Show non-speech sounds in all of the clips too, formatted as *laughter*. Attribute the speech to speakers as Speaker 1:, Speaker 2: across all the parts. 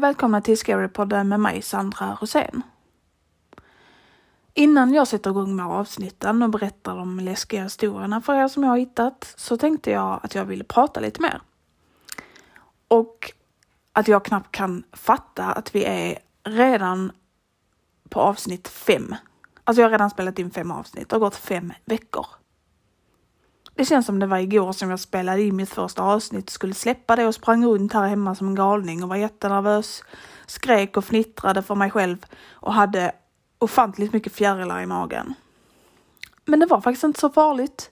Speaker 1: och välkomna till Scarypodden med mig Sandra Rosén. Innan jag sätter igång med avsnitten och berättar de läskiga historierna för er som jag har hittat så tänkte jag att jag ville prata lite mer. Och att jag knappt kan fatta att vi är redan på avsnitt fem. Alltså jag har redan spelat in fem avsnitt, det har gått fem veckor. Det känns som det var igår som jag spelade in mitt första avsnitt, skulle släppa det och sprang runt här hemma som en galning och var jättenervös. Skrek och fnittrade för mig själv och hade ofantligt mycket fjärilar i magen. Men det var faktiskt inte så farligt.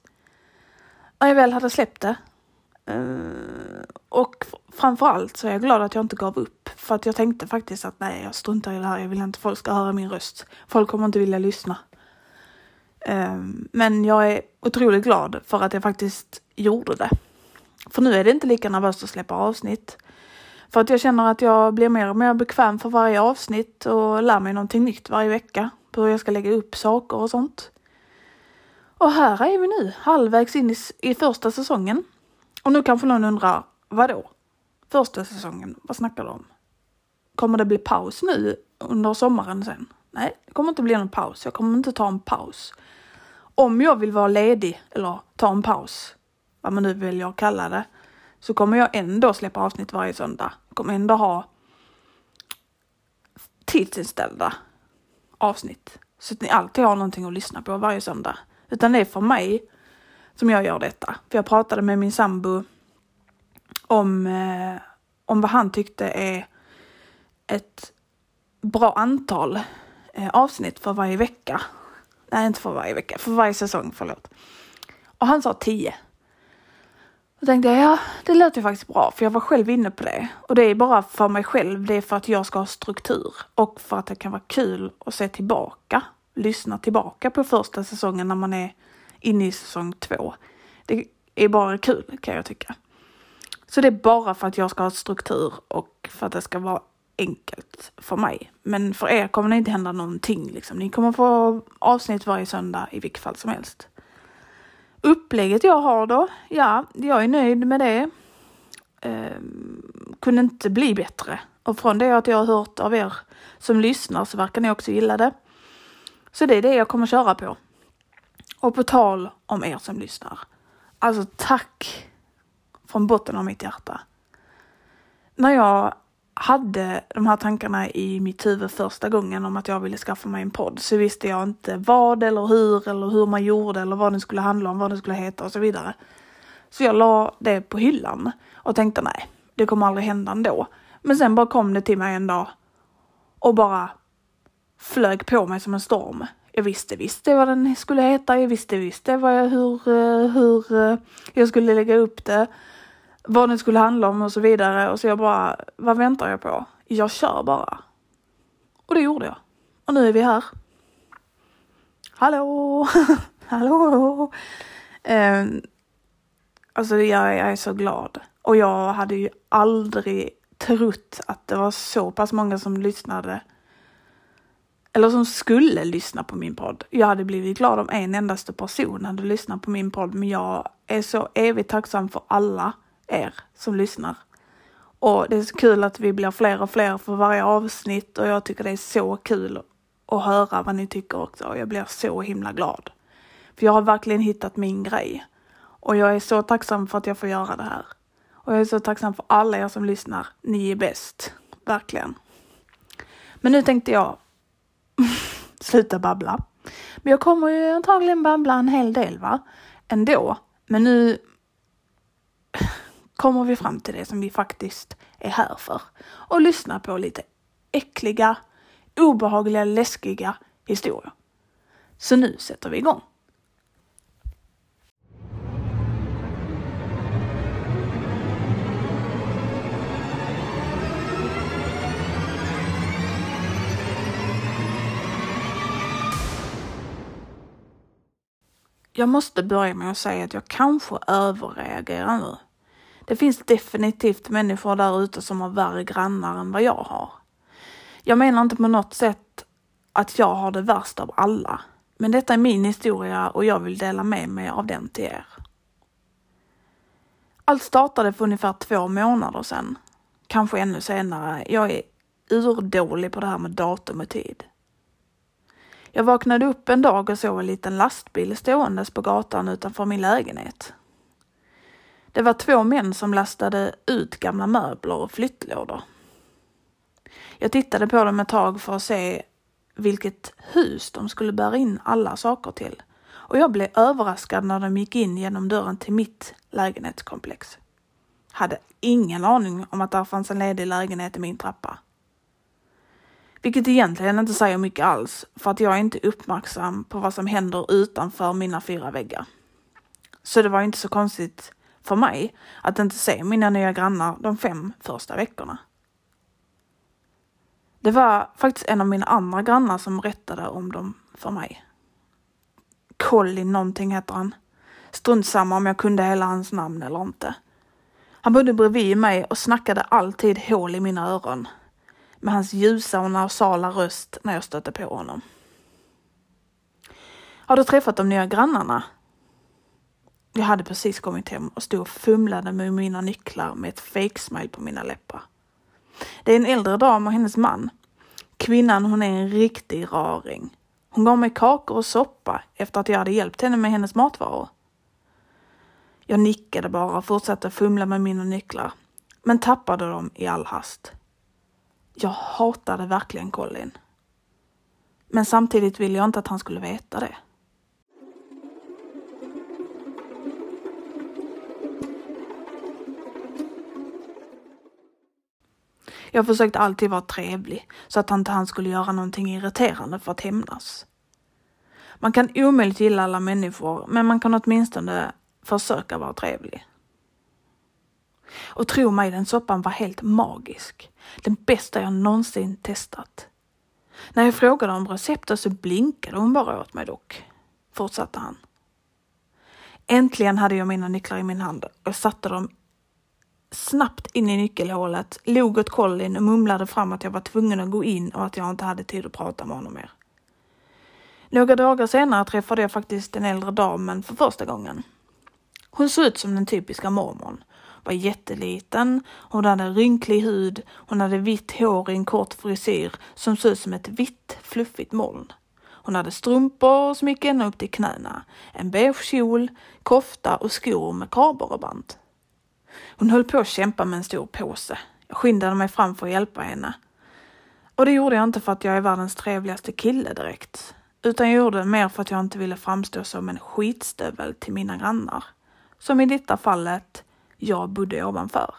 Speaker 1: När jag väl hade släppt det. Eh, och framförallt så är jag glad att jag inte gav upp. För att jag tänkte faktiskt att nej, jag struntar i det här. Jag vill inte folk ska höra min röst. Folk kommer inte vilja lyssna. Ehm, men jag är otroligt glad för att jag faktiskt gjorde det. För nu är det inte lika nervöst att släppa avsnitt. För att jag känner att jag blir mer och mer bekväm för varje avsnitt och lär mig någonting nytt varje vecka. På hur jag ska lägga upp saker och sånt. Och här är vi nu, halvvägs in i, i första säsongen. Och nu kanske någon undrar, vadå? Första säsongen, vad snackar du om? Kommer det bli paus nu under sommaren sen? Nej, det kommer inte bli någon paus. Jag kommer inte ta en paus. Om jag vill vara ledig eller ta en paus, vad man nu vill jag kalla det, så kommer jag ändå släppa avsnitt varje söndag. Jag kommer ändå ha tidsinställda avsnitt. Så att ni alltid har någonting att lyssna på varje söndag. Utan det är för mig som jag gör detta. För jag pratade med min sambo om, eh, om vad han tyckte är ett bra antal Eh, avsnitt för varje vecka. Nej, inte för varje vecka, för varje säsong, förlåt. Och han sa 10. Då tänkte jag, ja, det låter ju faktiskt bra, för jag var själv inne på det. Och det är bara för mig själv, det är för att jag ska ha struktur och för att det kan vara kul att se tillbaka, lyssna tillbaka på första säsongen när man är inne i säsong två. Det är bara kul kan jag tycka. Så det är bara för att jag ska ha struktur och för att det ska vara enkelt för mig. Men för er kommer det inte hända någonting. Liksom. Ni kommer få avsnitt varje söndag i vilket fall som helst. Upplägget jag har då? Ja, jag är nöjd med det. Ehm, kunde inte bli bättre. Och från det att jag har hört av er som lyssnar så verkar ni också gilla det. Så det är det jag kommer köra på. Och på tal om er som lyssnar. Alltså tack från botten av mitt hjärta. När jag hade de här tankarna i mitt huvud första gången om att jag ville skaffa mig en podd så visste jag inte vad eller hur eller hur man gjorde eller vad den skulle handla om, vad den skulle heta och så vidare. Så jag la det på hyllan och tänkte nej, det kommer aldrig hända ändå. Men sen bara kom det till mig en dag och bara flög på mig som en storm. Jag visste visste vad den skulle heta, jag visste visste vad jag, hur, eh, hur eh, jag skulle lägga upp det vad den skulle handla om och så vidare. Och så jag bara, vad väntar jag på? Jag kör bara. Och det gjorde jag. Och nu är vi här. Hallå! *laughs* Hallå! Eh, alltså jag, jag är så glad. Och jag hade ju aldrig trott att det var så pass många som lyssnade eller som skulle lyssna på min podd. Jag hade blivit glad om en endaste person hade lyssnat på min podd, men jag är så evigt tacksam för alla er som lyssnar. Och det är så kul att vi blir fler och fler för varje avsnitt och jag tycker det är så kul att höra vad ni tycker också och jag blir så himla glad. För jag har verkligen hittat min grej. Och jag är så tacksam för att jag får göra det här. Och jag är så tacksam för alla er som lyssnar. Ni är bäst. Verkligen. Men nu tänkte jag *laughs* sluta babbla. Men jag kommer ju antagligen babbla en hel del va? Ändå. Men nu kommer vi fram till det som vi faktiskt är här för. Och lyssna på lite äckliga, obehagliga, läskiga historier. Så nu sätter vi igång. Jag måste börja med att säga att jag kanske överreagerar nu. Det finns definitivt människor där ute som har värre grannar än vad jag har. Jag menar inte på något sätt att jag har det värst av alla. Men detta är min historia och jag vill dela med mig av den till er. Allt startade för ungefär två månader sedan. Kanske ännu senare. Jag är urdålig på det här med datum och tid. Jag vaknade upp en dag och såg en liten lastbil ståendes på gatan utanför min lägenhet. Det var två män som lastade ut gamla möbler och flyttlådor. Jag tittade på dem ett tag för att se vilket hus de skulle bära in alla saker till och jag blev överraskad när de gick in genom dörren till mitt lägenhetskomplex. Hade ingen aning om att där fanns en ledig lägenhet i min trappa. Vilket egentligen inte säger mycket alls för att jag är inte uppmärksam på vad som händer utanför mina fyra väggar. Så det var inte så konstigt för mig att inte se mina nya grannar de fem första veckorna. Det var faktiskt en av mina andra grannar som berättade om dem för mig. Colin någonting heter han. Strunt samma om jag kunde hela hans namn eller inte. Han bodde bredvid mig och snackade alltid hål i mina öron med hans ljusa och nasala röst när jag stötte på honom. Har du träffat de nya grannarna? Jag hade precis kommit hem och stod och fumlade med mina nycklar med ett fake-smile på mina läppar. Det är en äldre dam och hennes man. Kvinnan hon är en riktig raring. Hon gav mig kakor och soppa efter att jag hade hjälpt henne med hennes matvaror. Jag nickade bara och fortsatte fumla med mina nycklar, men tappade dem i all hast. Jag hatade verkligen Colin. Men samtidigt ville jag inte att han skulle veta det. Jag försökte alltid vara trevlig så att inte han skulle göra någonting irriterande för att hämnas. Man kan omöjligt gilla alla människor, men man kan åtminstone försöka vara trevlig. Och tro mig, den soppan var helt magisk. Den bästa jag någonsin testat. När jag frågade om receptet så blinkade hon bara åt mig dock, fortsatte han. Äntligen hade jag mina nycklar i min hand och satte dem snabbt in i nyckelhålet, log åt Colin och mumlade fram att jag var tvungen att gå in och att jag inte hade tid att prata med honom mer. Några dagar senare träffade jag faktiskt den äldre damen för första gången. Hon såg ut som den typiska mormon. Var jätteliten, hon hade rynklig hud, hon hade vitt hår i en kort frisyr som såg ut som ett vitt fluffigt moln. Hon hade strumpor som gick ända upp till knäna, en beige kjol, kofta och skor med kardborreband. Hon höll på att kämpa med en stor påse. Jag skyndade mig fram för att hjälpa henne. Och det gjorde jag inte för att jag är världens trevligaste kille direkt, utan jag gjorde det mer för att jag inte ville framstå som en skitstövel till mina grannar. Som i detta fallet, jag bodde ovanför.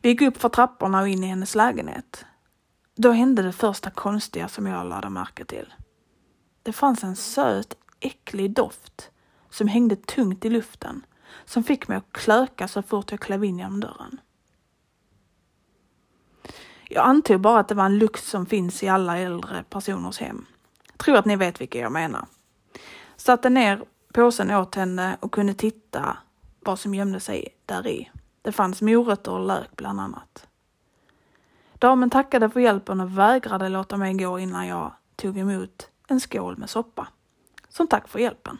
Speaker 1: Vi gick upp för trapporna och in i hennes lägenhet. Då hände det första konstiga som jag lade märke till. Det fanns en söt, äcklig doft som hängde tungt i luften som fick mig att klöka så fort jag klev in genom dörren. Jag antog bara att det var en lukt som finns i alla äldre personers hem. Jag tror att ni vet vilka jag menar. Satte ner påsen åt henne och kunde titta vad som gömde sig där i. Det fanns morötter och lök bland annat. Damen tackade för hjälpen och vägrade låta mig gå innan jag tog emot en skål med soppa. Som tack för hjälpen.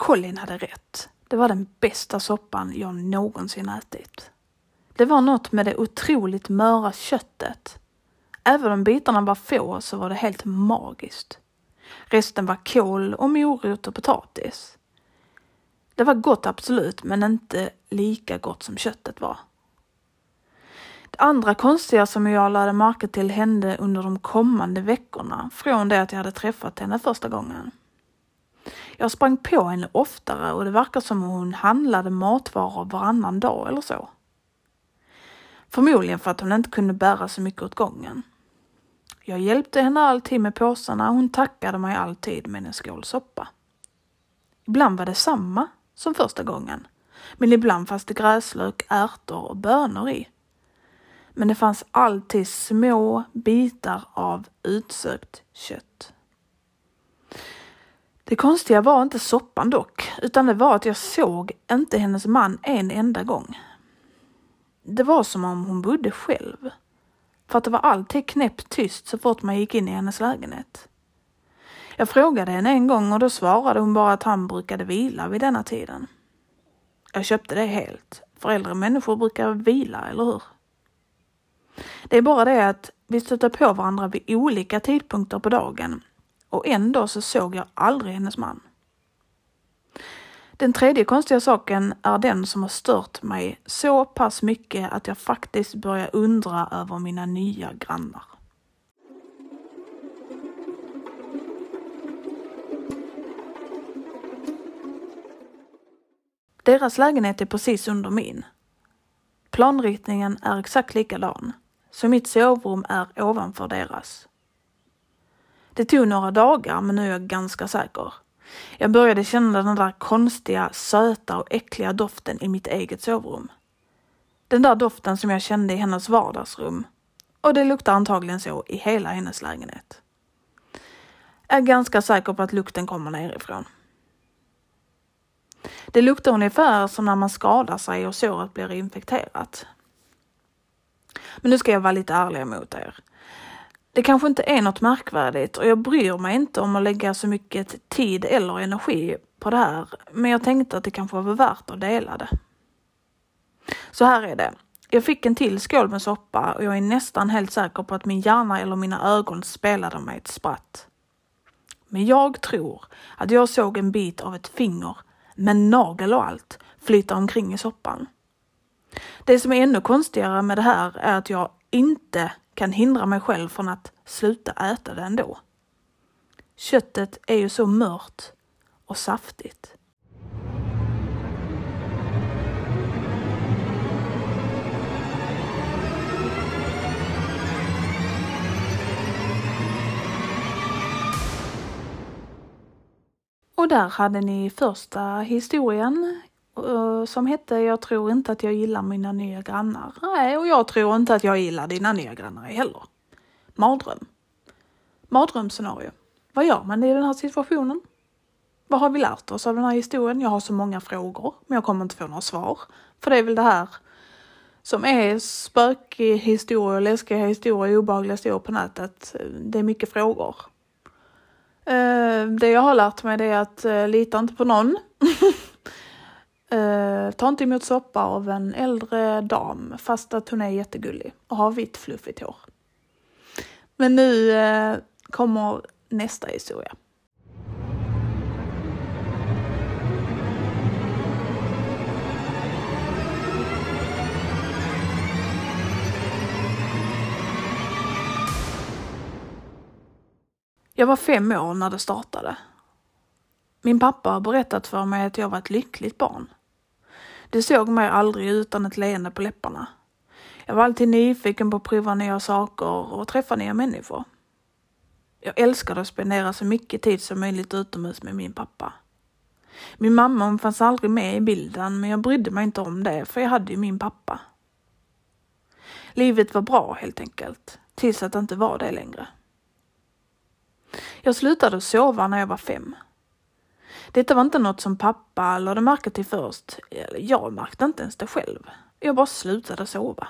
Speaker 1: Colin hade rätt. Det var den bästa soppan jag någonsin ätit. Det var något med det otroligt möra köttet. Även om bitarna var få så var det helt magiskt. Resten var kål och morot och potatis. Det var gott absolut, men inte lika gott som köttet var. Det andra konstiga som jag lade märke till hände under de kommande veckorna från det att jag hade träffat henne första gången. Jag sprang på henne oftare och det verkar som om hon handlade matvaror varannan dag eller så. Förmodligen för att hon inte kunde bära så mycket åt gången. Jag hjälpte henne alltid med påsarna och hon tackade mig alltid med en skål soppa. Ibland var det samma som första gången, men ibland fanns det gräslök, ärtor och bönor i. Men det fanns alltid små bitar av utsökt kött. Det konstiga var inte soppan dock, utan det var att jag såg inte hennes man en enda gång. Det var som om hon bodde själv. För att det var alltid knäppt tyst så fort man gick in i hennes lägenhet. Jag frågade henne en gång och då svarade hon bara att han brukade vila vid denna tiden. Jag köpte det helt, för äldre människor brukar vila, eller hur? Det är bara det att vi stöter på varandra vid olika tidpunkter på dagen och ändå så såg jag aldrig hennes man. Den tredje konstiga saken är den som har stört mig så pass mycket att jag faktiskt börjar undra över mina nya grannar. Deras lägenhet är precis under min. Planritningen är exakt likadan, så mitt sovrum är ovanför deras. Det tog några dagar, men nu är jag ganska säker. Jag började känna den där konstiga, söta och äckliga doften i mitt eget sovrum. Den där doften som jag kände i hennes vardagsrum. Och det luktar antagligen så i hela hennes lägenhet. Jag är ganska säker på att lukten kommer nerifrån. Det luktar ungefär som när man skadar sig och såret blir infekterat. Men nu ska jag vara lite ärlig mot er. Det kanske inte är något märkvärdigt och jag bryr mig inte om att lägga så mycket tid eller energi på det här, men jag tänkte att det kanske var värt att dela det. Så här är det. Jag fick en till skål med soppa och jag är nästan helt säker på att min hjärna eller mina ögon spelade mig ett spratt. Men jag tror att jag såg en bit av ett finger med nagel och allt flyta omkring i soppan. Det som är ännu konstigare med det här är att jag inte kan hindra mig själv från att sluta äta det ändå. Köttet är ju så mört och saftigt. Och där hade ni första historien Eh, som hette Jag tror inte att jag gillar mina nya grannar. Nej, och jag tror inte att jag gillar dina nya grannar heller. Mardröm. Mardrömsscenario. Vad gör man i den här situationen? Vad har vi lärt oss av den här historien? Jag har så många frågor, men jag kommer inte få några svar. För det är väl det här som är spökig historia, läskiga historier, obehagliga historier på nätet. Det är mycket frågor. Eh, det jag har lärt mig det är att eh, lita inte på någon. *laughs* uh, ta inte emot soppa av en äldre dam fast att hon är jättegullig och har vitt fluffigt hår. Men nu eh, kommer nästa historia. Jag var fem år när det startade. Min pappa har berättat för mig att jag var ett lyckligt barn. Du såg mig aldrig utan ett leende på läpparna. Jag var alltid nyfiken på att prova nya saker och träffa nya människor. Jag älskade att spendera så mycket tid som möjligt utomhus med min pappa. Min mamma hon fanns aldrig med i bilden, men jag brydde mig inte om det, för jag hade ju min pappa. Livet var bra helt enkelt, tills att det inte var det längre. Jag slutade sova när jag var fem. Detta var inte något som pappa lade märke till först. Jag märkte inte ens det själv. Jag bara slutade sova.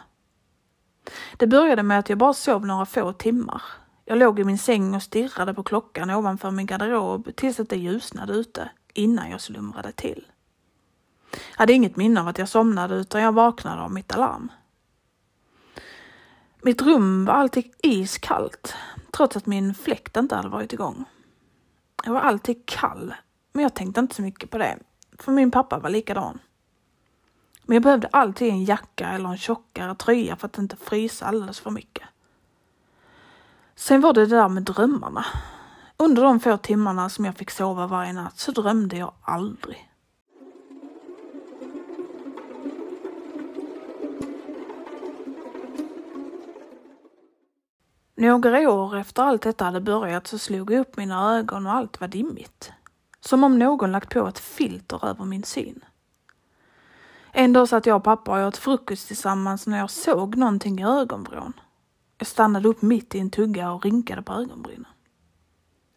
Speaker 1: Det började med att jag bara sov några få timmar. Jag låg i min säng och stirrade på klockan ovanför min garderob tills att det ljusnade ute, innan jag slumrade till. Jag hade inget minne av att jag somnade utan jag vaknade av mitt alarm. Mitt rum var alltid iskallt trots att min fläkt inte hade varit igång. Jag var alltid kall, men jag tänkte inte så mycket på det, för min pappa var likadan. Men jag behövde alltid en jacka eller en tjockare tröja för att inte frysa alldeles för mycket. Sen var det det där med drömmarna. Under de få timmarna som jag fick sova varje natt så drömde jag aldrig. Några år efter allt detta hade börjat så slog jag upp mina ögon och allt var dimmigt. Som om någon lagt på ett filter över min syn. En dag satt jag och pappa och åt frukost tillsammans när jag såg någonting i ögonvrån. Jag stannade upp mitt i en tugga och rinkade på ögonbrynen.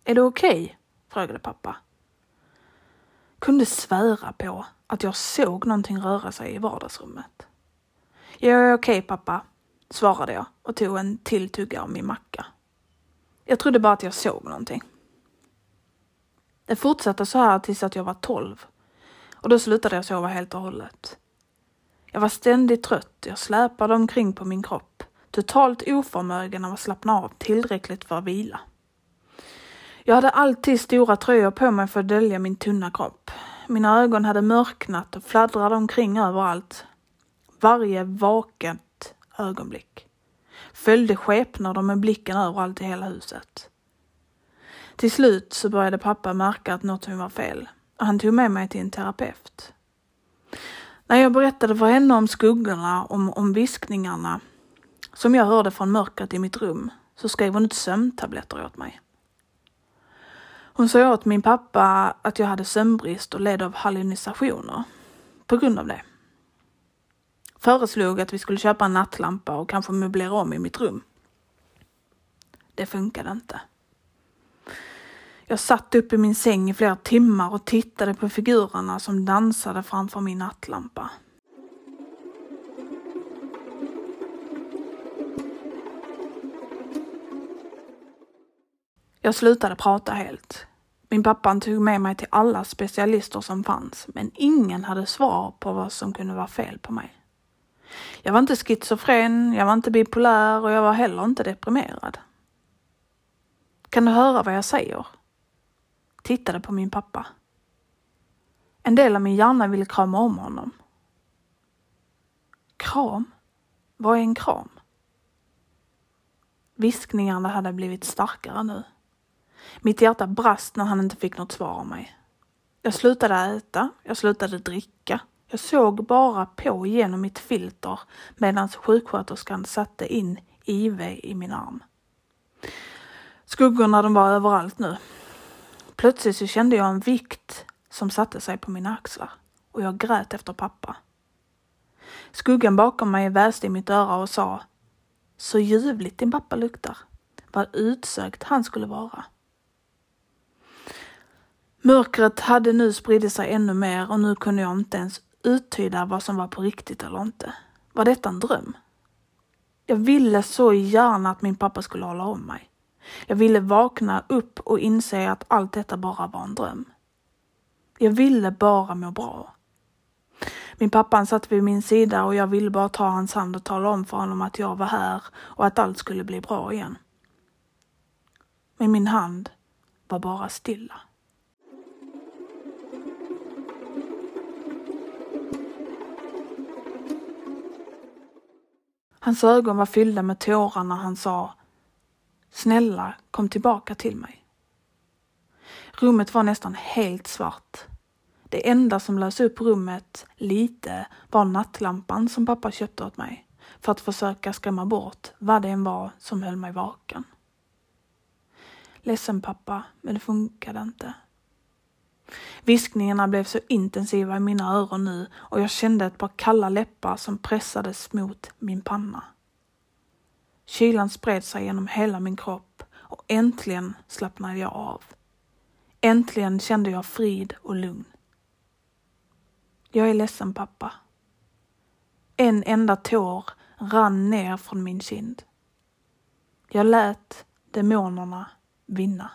Speaker 1: Är det okej? Okay? frågade pappa. Kunde svära på att jag såg någonting röra sig i vardagsrummet. Jag är okej okay, pappa, svarade jag och tog en till tugga av min macka. Jag trodde bara att jag såg någonting. Det fortsatte så här tills att jag var 12 och då slutade jag sova helt och hållet. Jag var ständigt trött, jag släpade omkring på min kropp, totalt oförmögen av att slappna av tillräckligt för att vila. Jag hade alltid stora tröjor på mig för att dölja min tunna kropp. Mina ögon hade mörknat och fladdrade omkring överallt. Varje vaket ögonblick följde skepnader med blicken överallt i hela huset. Till slut så började pappa märka att något var fel och han tog med mig till en terapeut. När jag berättade för henne om skuggorna, om, om viskningarna som jag hörde från mörkret i mitt rum så skrev hon ut sömntabletter åt mig. Hon sa åt min pappa att jag hade sömnbrist och led av hallucinationer på grund av det. Föreslog att vi skulle köpa en nattlampa och kanske möblera om i mitt rum. Det funkade inte. Jag satt upp i min säng i flera timmar och tittade på figurerna som dansade framför min nattlampa. Jag slutade prata helt. Min pappa tog med mig till alla specialister som fanns, men ingen hade svar på vad som kunde vara fel på mig. Jag var inte schizofren, jag var inte bipolär och jag var heller inte deprimerad. Kan du höra vad jag säger? Tittade på min pappa. En del av min hjärna ville krama om honom. Kram? Vad är en kram? Viskningarna hade blivit starkare nu. Mitt hjärta brast när han inte fick något svar av mig. Jag slutade äta, jag slutade dricka. Jag såg bara på genom mitt filter medan sjuksköterskan satte in IV i min arm. Skuggorna de var överallt nu. Plötsligt så kände jag en vikt som satte sig på mina axlar och jag grät efter pappa. Skuggan bakom mig väste i mitt öra och sa Så ljuvligt din pappa luktar. Vad utsökt han skulle vara. Mörkret hade nu spridit sig ännu mer och nu kunde jag inte ens uttyda vad som var på riktigt eller inte. Var detta en dröm? Jag ville så gärna att min pappa skulle hålla om mig. Jag ville vakna upp och inse att allt detta bara var en dröm. Jag ville bara må bra. Min pappa satt vid min sida och jag ville bara ta hans hand och tala om för honom att jag var här och att allt skulle bli bra igen. Men min hand var bara stilla. Hans ögon var fyllda med tårar när han sa Snälla, kom tillbaka till mig. Rummet var nästan helt svart. Det enda som lös upp rummet lite var nattlampan som pappa köpte åt mig för att försöka skrämma bort vad det än var som höll mig vaken. Ledsen pappa, men det funkade inte. Viskningarna blev så intensiva i mina öron nu och jag kände ett par kalla läppar som pressades mot min panna. Kylan spred sig genom hela min kropp och äntligen slappnade jag av. Äntligen kände jag frid och lugn. Jag är ledsen pappa. En enda tår rann ner från min kind. Jag lät demonerna vinna.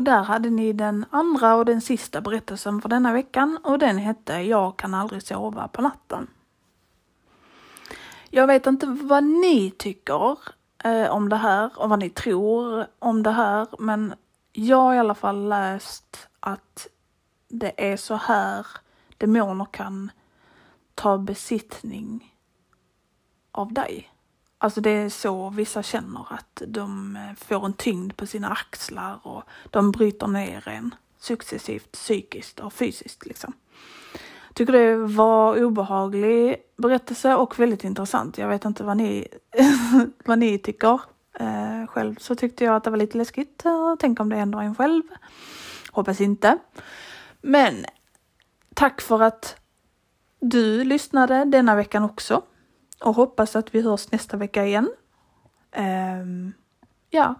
Speaker 1: Och där hade ni den andra och den sista berättelsen för denna veckan och den hette Jag kan aldrig sova på natten. Jag vet inte vad ni tycker eh, om det här och vad ni tror om det här men jag har i alla fall läst att det är så här demoner kan ta besittning av dig. Alltså det är så vissa känner att de eh, får en tyngd på sina axlar och de bryter ner en successivt psykiskt och fysiskt liksom. Tycker det var obehaglig berättelse och väldigt intressant. Jag vet inte vad ni, *laughs* vad ni tycker. Eh, själv så tyckte jag att det var lite läskigt. Tänk om det händer en själv. Hoppas inte. Men tack för att du lyssnade denna veckan också och hoppas att vi hörs nästa vecka igen. Um, ja,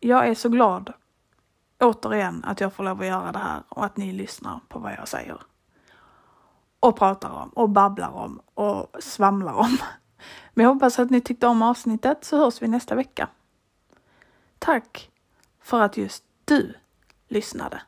Speaker 1: jag är så glad återigen att jag får lov att göra det här och att ni lyssnar på vad jag säger. Och pratar om och babblar om och svamlar om. *laughs* Men jag hoppas att ni tyckte om avsnittet så hörs vi nästa vecka. Tack för att just du lyssnade.